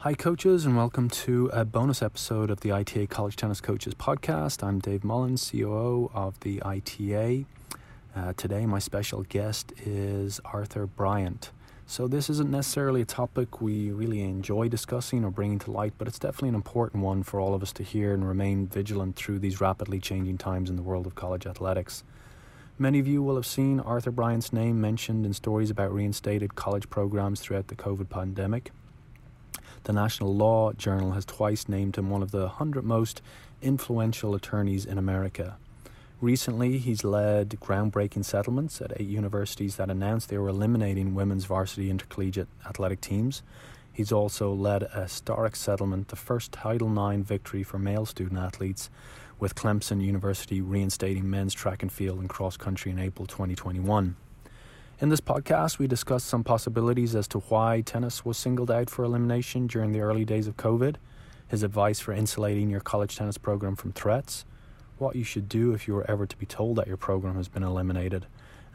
Hi, coaches, and welcome to a bonus episode of the ITA College Tennis Coaches podcast. I'm Dave Mullins, COO of the ITA. Uh, today, my special guest is Arthur Bryant. So, this isn't necessarily a topic we really enjoy discussing or bringing to light, but it's definitely an important one for all of us to hear and remain vigilant through these rapidly changing times in the world of college athletics. Many of you will have seen Arthur Bryant's name mentioned in stories about reinstated college programs throughout the COVID pandemic. The National Law Journal has twice named him one of the 100 most influential attorneys in America. Recently, he's led groundbreaking settlements at eight universities that announced they were eliminating women's varsity intercollegiate athletic teams. He's also led a historic settlement, the first Title IX victory for male student athletes, with Clemson University reinstating men's track and field and cross country in April 2021. In this podcast, we discuss some possibilities as to why tennis was singled out for elimination during the early days of COVID, his advice for insulating your college tennis program from threats, what you should do if you were ever to be told that your program has been eliminated,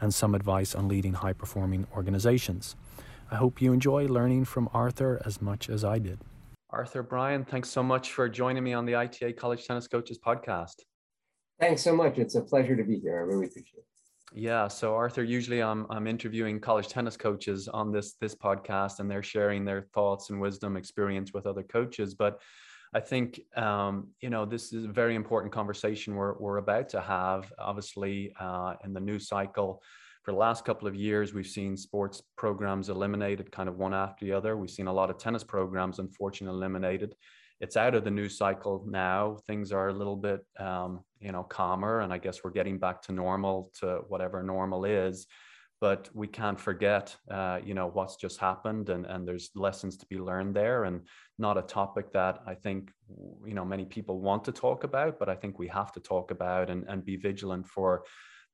and some advice on leading high performing organizations. I hope you enjoy learning from Arthur as much as I did. Arthur Bryant, thanks so much for joining me on the ITA College Tennis Coaches podcast. Thanks so much. It's a pleasure to be here. I really appreciate it. Yeah. So Arthur, usually I'm I'm interviewing college tennis coaches on this this podcast, and they're sharing their thoughts and wisdom, experience with other coaches. But I think um, you know this is a very important conversation we're we're about to have. Obviously, uh, in the news cycle, for the last couple of years, we've seen sports programs eliminated, kind of one after the other. We've seen a lot of tennis programs, unfortunately, eliminated it's out of the news cycle now. Things are a little bit, um, you know, calmer, and I guess we're getting back to normal, to whatever normal is. But we can't forget, uh, you know, what's just happened, and and there's lessons to be learned there, and not a topic that I think, you know, many people want to talk about, but I think we have to talk about and and be vigilant for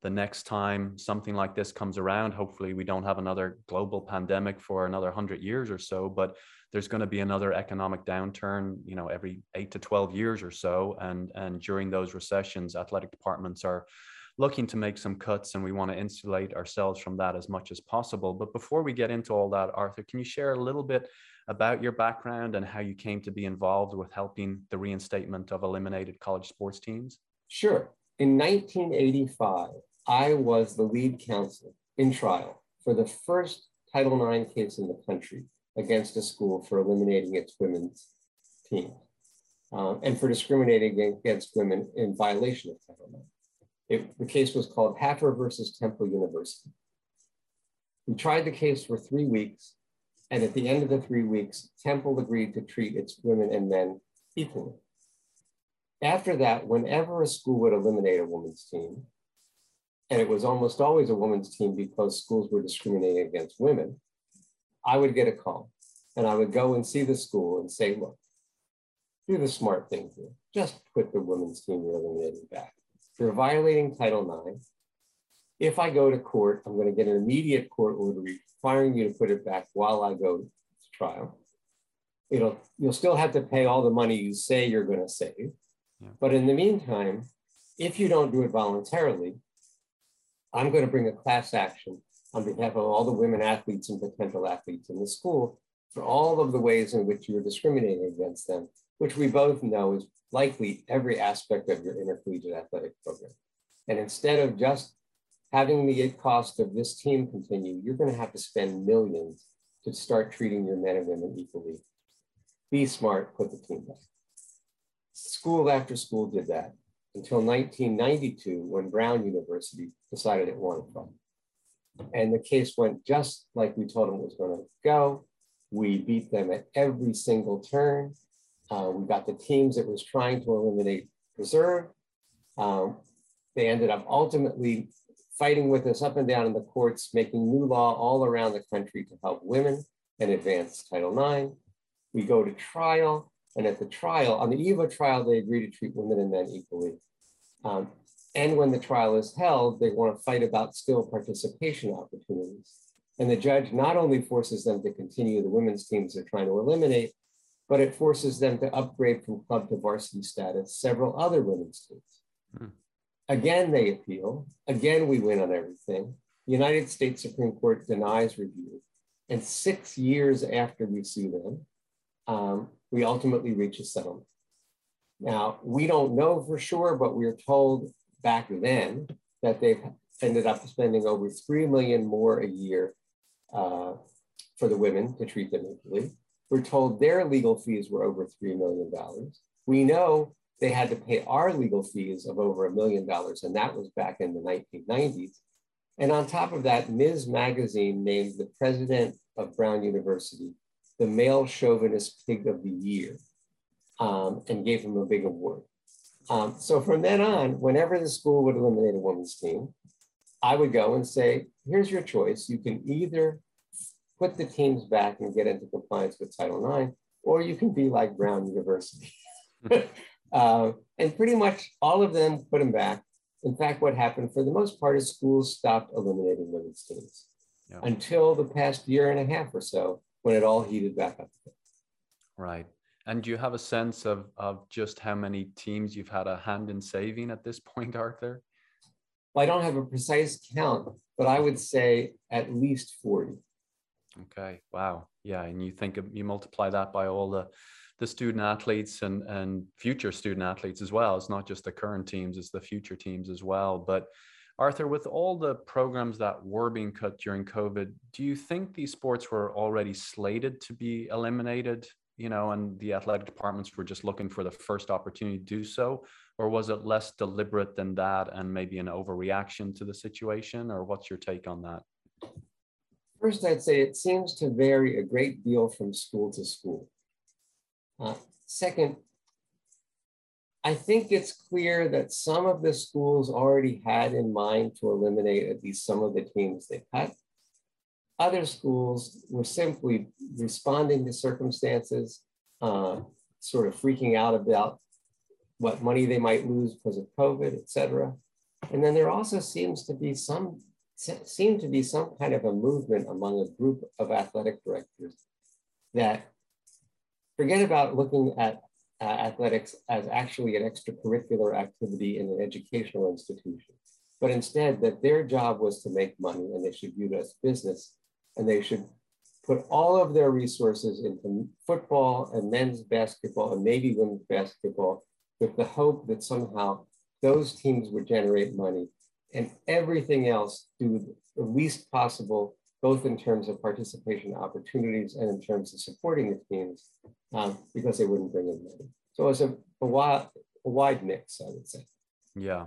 the next time something like this comes around. Hopefully, we don't have another global pandemic for another hundred years or so, but there's going to be another economic downturn, you know, every eight to 12 years or so. And, and during those recessions, athletic departments are looking to make some cuts and we want to insulate ourselves from that as much as possible. But before we get into all that, Arthur, can you share a little bit about your background and how you came to be involved with helping the reinstatement of eliminated college sports teams? Sure. In 1985, I was the lead counsel in trial for the first Title IX case in the country against a school for eliminating its women's team um, and for discriminating against women in violation of Title IX. It, the case was called Haffer versus Temple University. We tried the case for three weeks, and at the end of the three weeks, Temple agreed to treat its women and men equally. After that, whenever a school would eliminate a women's team, and it was almost always a women's team because schools were discriminating against women, I would get a call and I would go and see the school and say, look, do the smart thing here. Just put the women's team you're eliminating back. You're violating Title IX. If I go to court, I'm going to get an immediate court order requiring you to put it back while I go to trial. It'll, you'll still have to pay all the money you say you're going to save. Yeah. But in the meantime, if you don't do it voluntarily, I'm going to bring a class action on behalf of all the women athletes and potential athletes in the school for all of the ways in which you're discriminating against them, which we both know is likely every aspect of your intercollegiate athletic program. And instead of just having the cost of this team continue, you're going to have to spend millions to start treating your men and women equally. Be smart, put the team back. School after school did that until 1992 when Brown University decided it wanted to. And the case went just like we told them it was going to go. We beat them at every single turn. Uh, we got the teams that was trying to eliminate preserved. Um, they ended up ultimately fighting with us up and down in the courts, making new law all around the country to help women and advance Title IX. We go to trial, and at the trial, on the eve of trial, they agree to treat women and men equally. Um, and when the trial is held, they want to fight about still participation opportunities. And the judge not only forces them to continue the women's teams they're trying to eliminate, but it forces them to upgrade from club to varsity status several other women's teams. Hmm. Again, they appeal. Again, we win on everything. The United States Supreme Court denies review. And six years after we sue them, um, we ultimately reach a settlement. Now, we don't know for sure, but we are told back then that they've ended up spending over 3 million more a year uh, for the women to treat them equally. We're told their legal fees were over $3 million. We know they had to pay our legal fees of over a million dollars, and that was back in the 1990s. And on top of that, Ms. Magazine named the president of Brown University the male chauvinist pig of the year um, and gave him a big award. Um, so from then on, whenever the school would eliminate a women's team, I would go and say, here's your choice. You can either put the teams back and get into compliance with Title IX, or you can be like Brown University. uh, and pretty much all of them put them back. In fact, what happened for the most part is schools stopped eliminating women's teams yeah. until the past year and a half or so when it all heated back up. Right. And do you have a sense of, of just how many teams you've had a hand in saving at this point, Arthur? Well, I don't have a precise count, but I would say at least 40. Okay. Wow. Yeah. And you think you multiply that by all the the student athletes and and future student athletes as well. It's not just the current teams, it's the future teams as well. But Arthur, with all the programs that were being cut during COVID, do you think these sports were already slated to be eliminated? You know, and the athletic departments were just looking for the first opportunity to do so, or was it less deliberate than that, and maybe an overreaction to the situation? Or what's your take on that? First, I'd say it seems to vary a great deal from school to school. Uh, second, I think it's clear that some of the schools already had in mind to eliminate at least some of the teams they cut. Other schools were simply responding to circumstances, uh, sort of freaking out about what money they might lose because of COVID, et cetera. And then there also seems to be some seem to be some kind of a movement among a group of athletic directors that forget about looking at uh, athletics as actually an extracurricular activity in an educational institution, but instead that their job was to make money and they should view it as business and they should put all of their resources into football and men's basketball and maybe women's basketball with the hope that somehow those teams would generate money and everything else do the least possible both in terms of participation opportunities and in terms of supporting the teams, um, because they wouldn't bring in money. So it's a, a, wide, a wide mix, I would say. Yeah.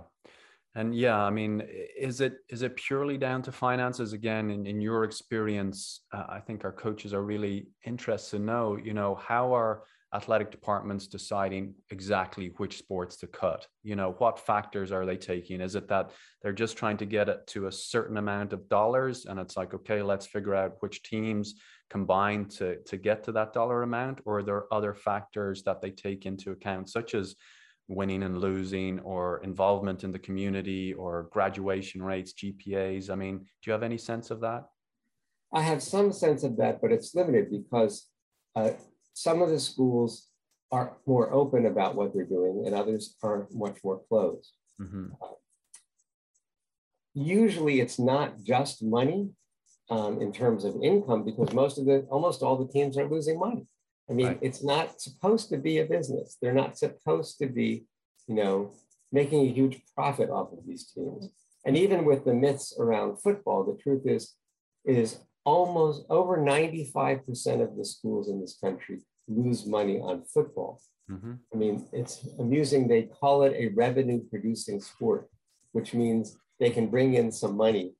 And yeah, I mean, is it is it purely down to finances? Again, in, in your experience, uh, I think our coaches are really interested to know, you know, how are athletic departments deciding exactly which sports to cut? You know what factors are they taking? Is it that they're just trying to get it to a certain amount of dollars and it's like okay let's figure out which teams combine to to get to that dollar amount? Or are there other factors that they take into account such as winning and losing or involvement in the community or graduation rates gpas i mean do you have any sense of that i have some sense of that but it's limited because uh, some of the schools are more open about what they're doing and others are much more closed. Mm-hmm. Uh, usually it's not just money um, in terms of income because most of the, almost all the teams are losing money. I mean, right. it's not supposed to be a business. They're not supposed to be, you know, making a huge profit off of these teams. And even with the myths around football, the truth is, is almost over 95% of the schools in this country lose money on football. Mm-hmm. I mean, it's amusing. They call it a revenue producing sport, which means they can bring in some money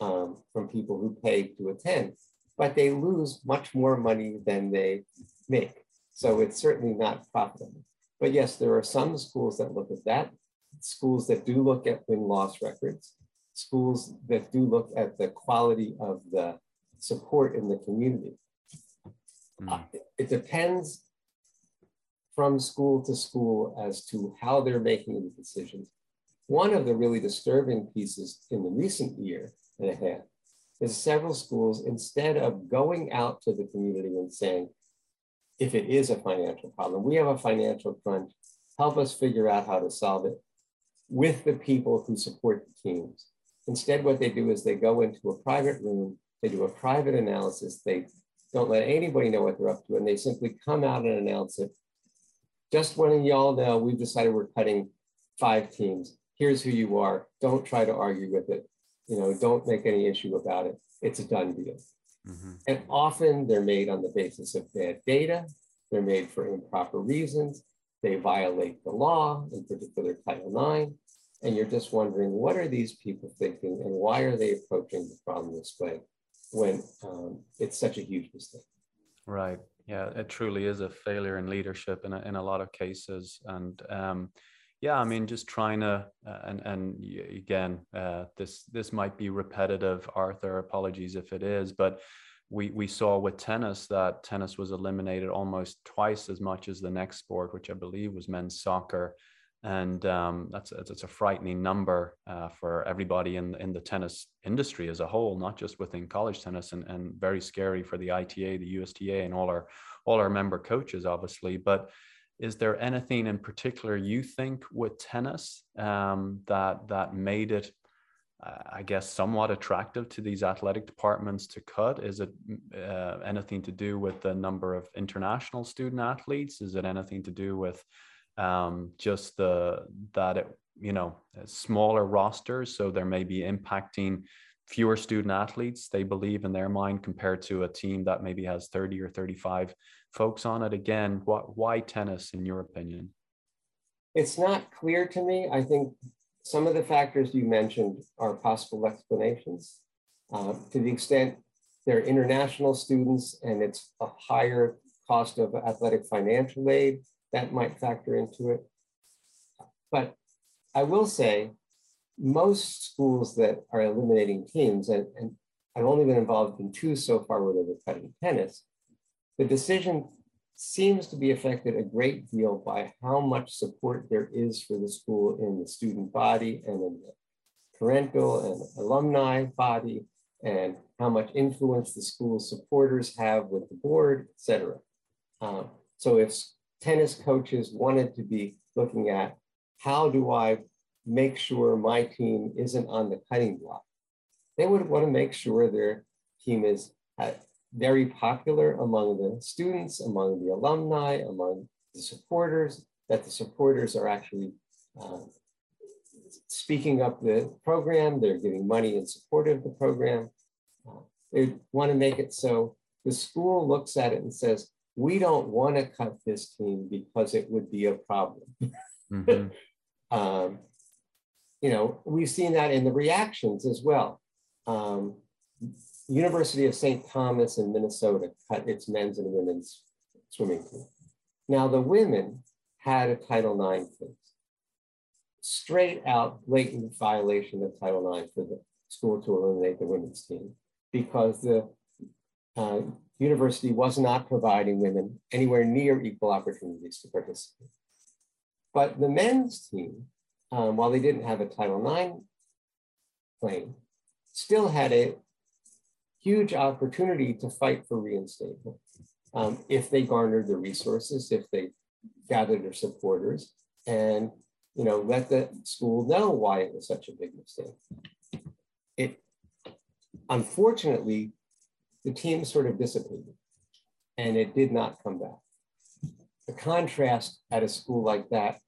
um, from people who pay to attend, but they lose much more money than they make. So it's certainly not profitable. But yes, there are some schools that look at that, schools that do look at win loss records, schools that do look at the quality of the support in the community. Mm. It depends from school to school as to how they're making the decisions. One of the really disturbing pieces in the recent year and a half is several schools, instead of going out to the community and saying, if it is a financial problem, we have a financial crunch, help us figure out how to solve it with the people who support the teams. Instead, what they do is they go into a private room they do a private analysis. They don't let anybody know what they're up to, and they simply come out and announce it. Just wanting y'all know, we've decided we're cutting five teams. Here's who you are. Don't try to argue with it. You know, don't make any issue about it. It's a done deal. Mm-hmm. And often they're made on the basis of bad data. They're made for improper reasons. They violate the law, in particular Title IX. And you're just wondering, what are these people thinking and why are they approaching the problem this way when um, it's such a huge mistake? Right. Yeah, it truly is a failure in leadership in a, in a lot of cases. And um, yeah, I mean, just trying to, uh, and and again, uh, this this might be repetitive, Arthur. Apologies if it is, but we we saw with tennis that tennis was eliminated almost twice as much as the next sport, which I believe was men's soccer and um, that's it's a frightening number uh, for everybody in in the tennis industry as a whole, not just within college tennis, and, and very scary for the ITA, the USTA, and all our all our member coaches, obviously. But is there anything in particular you think with tennis um, that that made it, uh, I guess, somewhat attractive to these athletic departments to cut? Is it uh, anything to do with the number of international student athletes? Is it anything to do with um, just the that it, you know smaller rosters, so there may be impacting fewer student athletes. They believe in their mind compared to a team that maybe has thirty or thirty-five folks on it. Again, what why tennis in your opinion? It's not clear to me. I think some of the factors you mentioned are possible explanations. Uh, to the extent they're international students and it's a higher cost of athletic financial aid, that might factor into it. But I will say, most schools that are eliminating teams, and, and I've only been involved in two so far where they were cutting tennis, the decision seems to be affected a great deal by how much support there is for the school in the student body and in the parental and alumni body, and how much influence the school's supporters have with the board, et cetera. Um, so if tennis coaches wanted to be looking at how do I make sure my team isn't on the cutting block? They would want to make sure their team is very popular among the students, among the alumni, among the supporters, that the supporters are actually uh, speaking up the program, they're giving money in support of the program. Uh, they want to make it so the school looks at it and says, we don't want to cut this team because it would be a problem. Mm-hmm. um, you know, we've seen that in the reactions as well. Um, University of St. Thomas in Minnesota cut its men's and women's swimming team. Now the women had a Title IX case, straight out blatant violation of Title IX for the school to eliminate the women's team because the uh, university was not providing women anywhere near equal opportunities to participate. But the men's team, um, while they didn't have a Title IX claim, still had a huge opportunity to fight for reinstatement um, if they garnered the resources, if they gathered their supporters, and you know let the school know why it was such a big mistake. It unfortunately the team sort of dissipated and it did not come back. The contrast at a school like that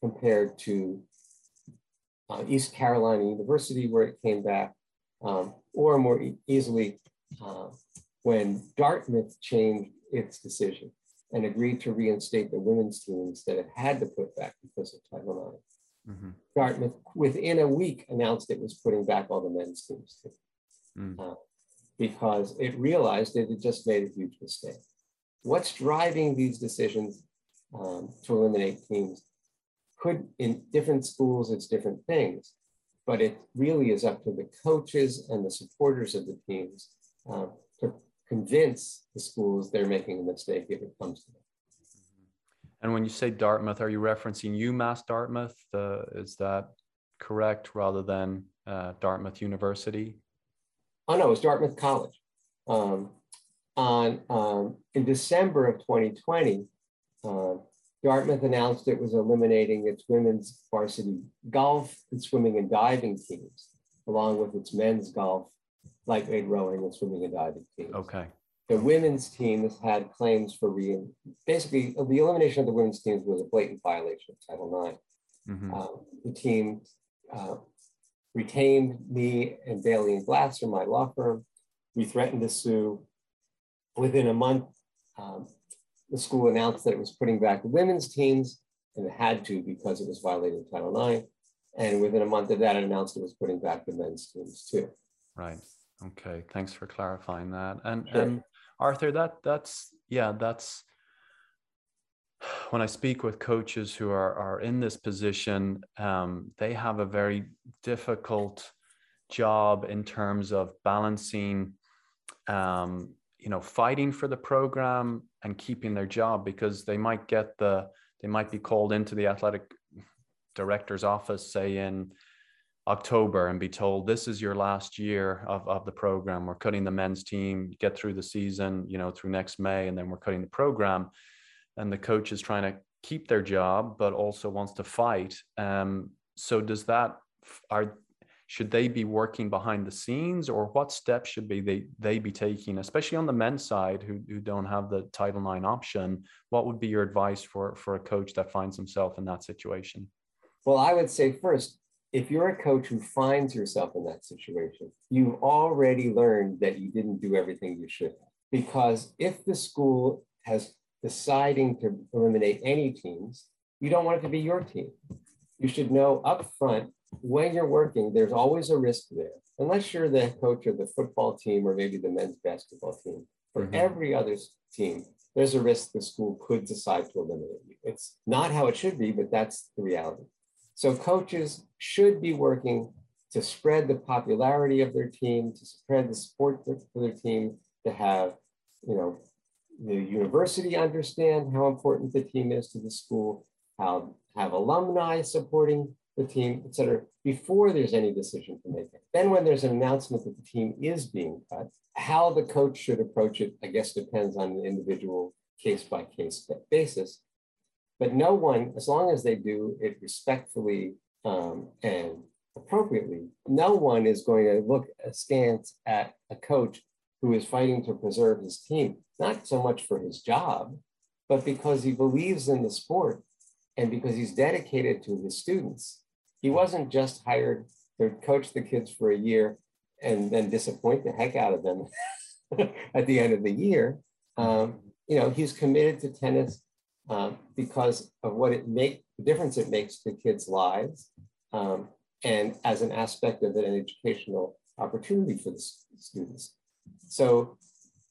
compared to uh, East Carolina University, where it came back, um, or more e easily uh, when Dartmouth changed its decision and agreed to reinstate the women's teams that it had to put back because of Title IX. Mm -hmm. Dartmouth, within a week, announced it was putting back all the men's teams too. Mm. Uh, because it realized that it just made a huge mistake. What's driving these decisions um, to eliminate teams could, in different schools, it's different things, but it really is up to the coaches and the supporters of the teams uh, to convince the schools they're making a mistake if it comes to them. And when you say Dartmouth, are you referencing UMass Dartmouth? Uh, is that correct rather than uh, Dartmouth University? oh no, it was Dartmouth College. Um, on um, in December of 2020, uh, Dartmouth announced it was eliminating its women's varsity golf and swimming and diving teams, along with its men's golf, lightweight rowing, and swimming and diving teams. Okay. the women's teams had claims for re basically the elimination of the women's teams was a blatant violation of Title IX. Mm-hmm. Um, the team uh, retained me and Bailey and Glasser, my law firm. We threatened to sue. Within a month, um, the school announced that it was putting back the women's teams, and it had to because it was violating Title IX. And within a month of that, it announced it was putting back the men's teams too. Right. Okay. Thanks for clarifying that. And sure. and Arthur, that that's yeah, that's when I speak with coaches who are are in this position, um, they have a very difficult job in terms of balancing, um, you know, fighting for the program and keeping their job because they might get the they might be called into the athletic director's office, say in October and be told this is your last year of, of the program. We're cutting the men's team, get through the season, you know, through next May, and then we're cutting the program. And the coach is trying to keep their job, but also wants to fight. Um, so does that are should they be working behind the scenes or what steps should be they they be taking, especially on the men's side who, who don't have the Title IX option? What would be your advice for for a coach that finds himself in that situation? Well, I would say first, if you're a coach who finds yourself in that situation, you've already learned that you didn't do everything you should. Because if the school has deciding to eliminate any teams, you don't want it to be your team. You should know up front when you're working, there's always a risk there. Unless you're the coach of the football team or maybe the men's basketball team, for mm-hmm. every other team, there's a risk the school could decide to eliminate you. It's not how it should be, but that's the reality. So coaches should be working to spread the popularity of their team, to spread the support for their team, to have, you know, the university understand how important the team is to the school, how have alumni supporting the team, et cetera, before there's any decision to make. Then when there's an announcement that the team is being cut, how the coach should approach it, I guess depends on the individual case by case basis. But no one, as long as they do it respectfully um, and appropriately, no one is going to look askance at a coach who is fighting to preserve his team, not so much for his job, but because he believes in the sport and because he's dedicated to his students. He wasn't just hired to coach the kids for a year and then disappoint the heck out of them at the end of the year. Um, you know, he's committed to tennis um, because of what it make the difference it makes to kids' lives, um, and as an aspect of an educational opportunity for the students. So,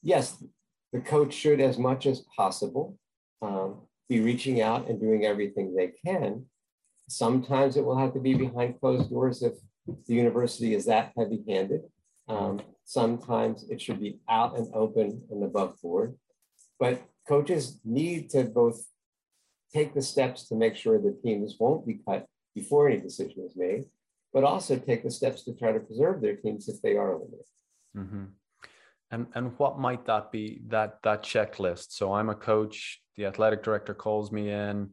yes, the coach should, as much as possible, um, be reaching out and doing everything they can. Sometimes it will have to be behind closed doors if the university is that heavy-handed. Um, sometimes it should be out and open and above board. But coaches need to both take the steps to make sure the teams won't be cut before any decision is made, but also take the steps to try to preserve their teams if they are eliminated. Mm-hmm. And and what might that be? That that checklist. So I'm a coach. The athletic director calls me in,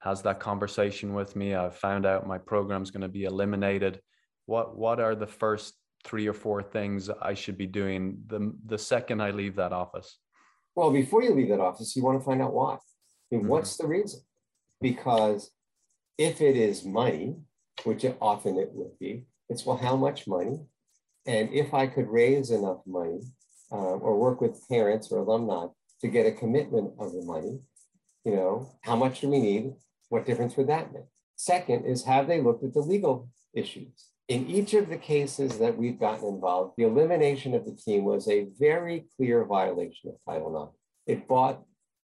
has that conversation with me. I've found out my program's going to be eliminated. What what are the first three or four things I should be doing the the second I leave that office? Well, before you leave that office, you want to find out why. I mean, mm-hmm. what's the reason? Because if it is money, which it, often it would be, it's well, how much money? And if I could raise enough money uh, or work with parents or alumni to get a commitment of the money, you know, how much do we need? What difference would that make? Second is have they looked at the legal issues? In each of the cases that we've gotten involved, the elimination of the team was a very clear violation of Title IX. It bought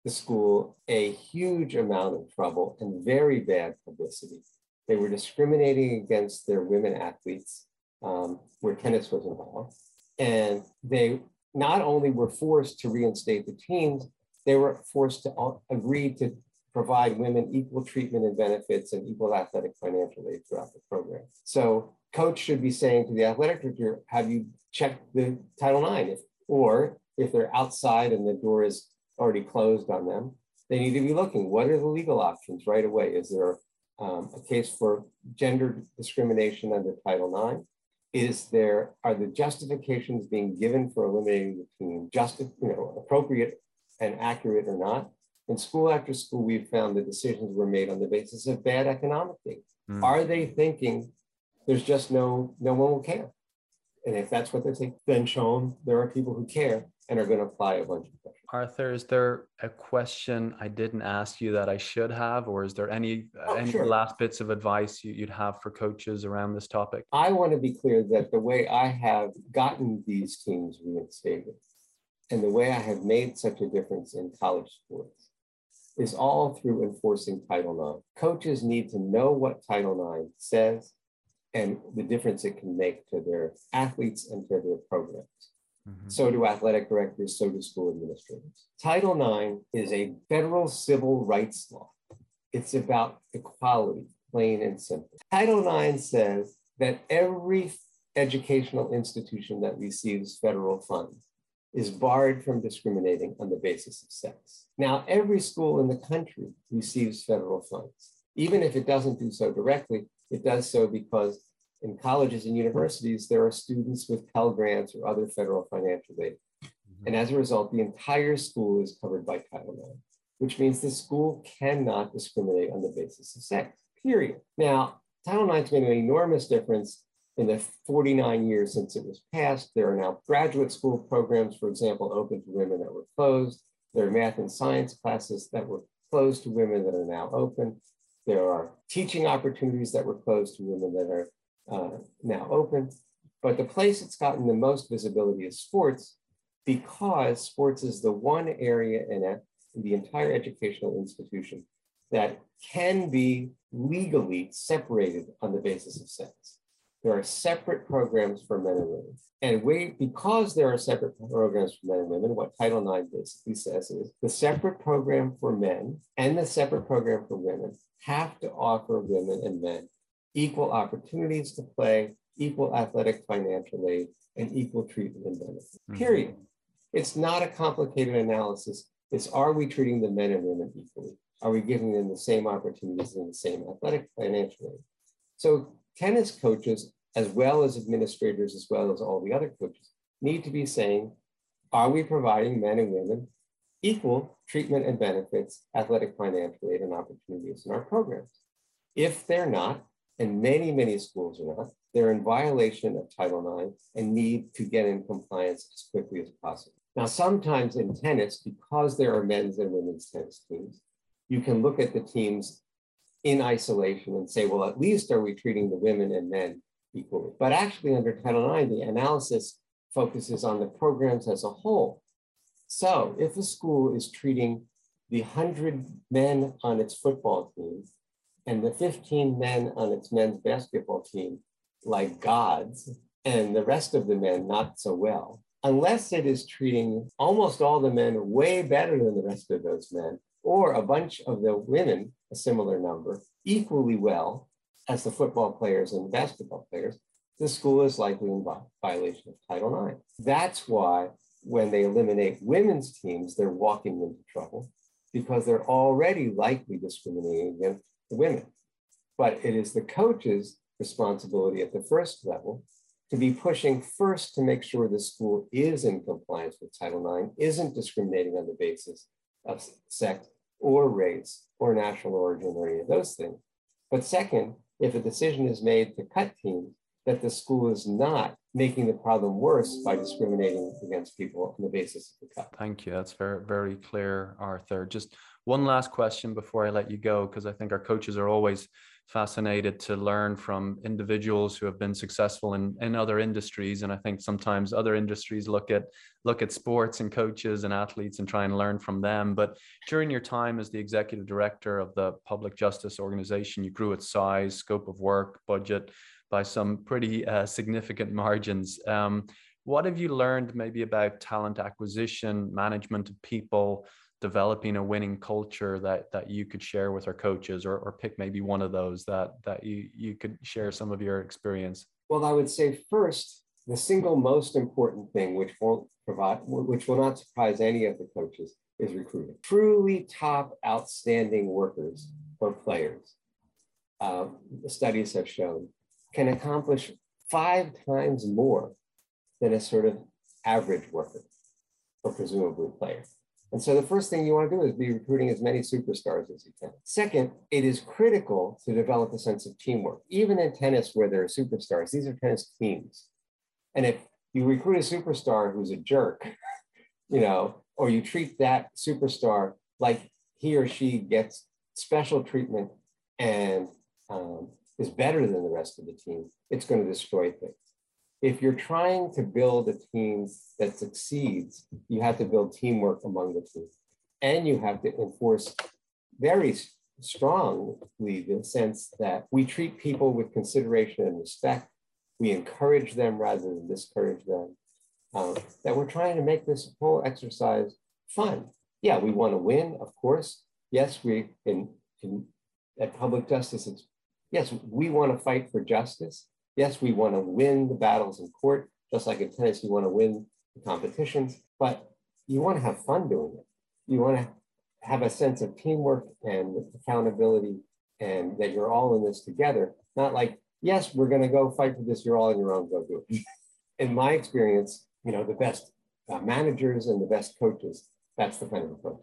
the school a huge amount of trouble and very bad publicity. They were discriminating against their women athletes um, where tennis was involved. And they not only were forced to reinstate the teams, they were forced to agree to provide women equal treatment and benefits and equal athletic financial aid throughout the program. So coach should be saying to the athletic director, have you checked the Title IX? If, or if they're outside and the door is already closed on them, they need to be looking, what are the legal options right away? Is there um, a case for gender discrimination under Title IX? is there are the justifications being given for eliminating the team just you know appropriate and accurate or not in school after school we've found the decisions were made on the basis of bad economic data mm. are they thinking there's just no no one will care and if that's what they're thinking then show them there are people who care and are going to apply a bunch of pressure Arthur, is there a question I didn't ask you that I should have, or is there any oh, any sure. last bits of advice you, would have for coaches around this topic? I want to be clear that the way I have gotten these teams reinstated, and the way I have made such a difference in college sports, is all through enforcing Title IX. Coaches need to know what Title IX says and the difference it can make to their athletes and to their programs. Mm-hmm. So do athletic directors, so do school administrators. Title IX is a federal civil rights law. It's about equality, plain and simple. Title IX says that every educational institution that receives federal funds is barred from discriminating on the basis of sex. Now, every school in the country receives federal funds. Even if it doesn't do so directly, it does so because in colleges and universities, there are students with Pell Grants or other federal financial aid. Mm-hmm. And as a result, the entire school is covered by Title IX, which means the school cannot discriminate on the basis of sex, period. Now, Title IX has made an enormous difference in the 49 years since it was passed. There are now graduate school programs, for example, open to women that were closed. There are math and science classes that were closed to women that are now open. There are teaching opportunities that were closed to women that are uh, now open. But the place that's gotten the most visibility is sports because sports is the one area in, in the entire educational institution that can be legally separated on the basis of sex. There are separate programs for men and women. And we, because there are separate programs for men and women, what Title IX basically says is the separate program for men and the separate program for women have to offer women and men equal opportunities to play, equal athletic financial aid, and equal treatment and benefits. Mm-hmm. Period. It's not a complicated analysis. It's are we treating the men and women equally? Are we giving them the same opportunities and the same athletic financial aid? So tennis coaches, as well as administrators, as well as all the other coaches, need to be saying, are we providing men and women equal treatment and benefits, athletic financial aid, and opportunities in our programs? If they're not, and many, many schools are not, they're in violation of Title IX and need to get in compliance as quickly as possible. Now, sometimes in tennis, because there are men's and women's tennis teams, you can look at the teams in isolation and say, well, at least are we treating the women and men equally? But actually, under Title IX, the analysis focuses on the programs as a whole. So if a school is treating the 100 men on its football team and the 15 men on its men's basketball team like gods, and the rest of the men not so well, unless it is treating almost all the men way better than the rest of those men, or a bunch of the women, a similar number, equally well as the football players and the basketball players, the school is likely in violation of Title IX. That's why when they eliminate women's teams, they're walking into trouble because they're already likely discriminating against the women. But it is the coach's responsibility at the first level to be pushing first to make sure the school is in compliance with Title IX, isn't discriminating on the basis of sex or race or national origin or any of those things. But second, if a decision is made to cut teams, that the school is not making the problem worse by discriminating against people on the basis of the cut. Thank you. That's very, very clear, Arthur. Just one last question before I let you go, because I think our coaches are always fascinated to learn from individuals who have been successful in, in other industries. And I think sometimes other industries look at look at sports and coaches and athletes and try and learn from them. But during your time as the executive director of the public justice organization, you grew its size, scope of work, budget by some pretty uh, significant margins. Um, what have you learned maybe about talent acquisition, management of people, developing a winning culture that that you could share with our coaches or, or pick maybe one of those that that you you could share some of your experience? Well i would say first the single most important thing which won't provide which will not surprise any of the coaches is recruiting. Truly top outstanding workers or players. Uh, studies have shown can accomplish five times more than a sort of average worker or presumably player. And so the first thing you want to do is be recruiting as many superstars as you can. Second, it is critical to develop a sense of teamwork. Even in tennis, where there are superstars, these are tennis teams. And if you recruit a superstar who's a jerk, you know, or you treat that superstar like he or she gets special treatment and um, is better than the rest of the team, it's going to destroy things. If you're trying to build a team that succeeds, you have to build teamwork among the team. And you have to enforce very strongly the sense that we treat people with consideration and respect. We encourage them rather than discourage them. Um, that we're trying to make this whole exercise fun. Yeah, we want to win, of course. Yes, we in, in at public justice, yes, we want to fight for justice. Yes, we want to win the battles in court, just like in tennis, you want to win the competitions, but you want to have fun doing it. You want to have a sense of teamwork and accountability and that you're all in this together. Not like, yes, we're going to go fight for this, you're all on your own, go do it. in my experience, you know, the best uh, managers and the best coaches that's the kind of approach.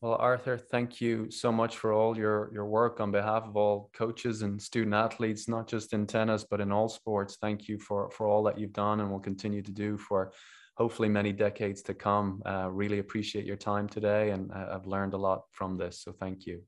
Well, Arthur, thank you so much for all your your work on behalf of all coaches and student athletes, not just in tennis but in all sports. Thank you for for all that you've done and will continue to do for hopefully many decades to come. Uh, really appreciate your time today, and uh, I've learned a lot from this. So thank you.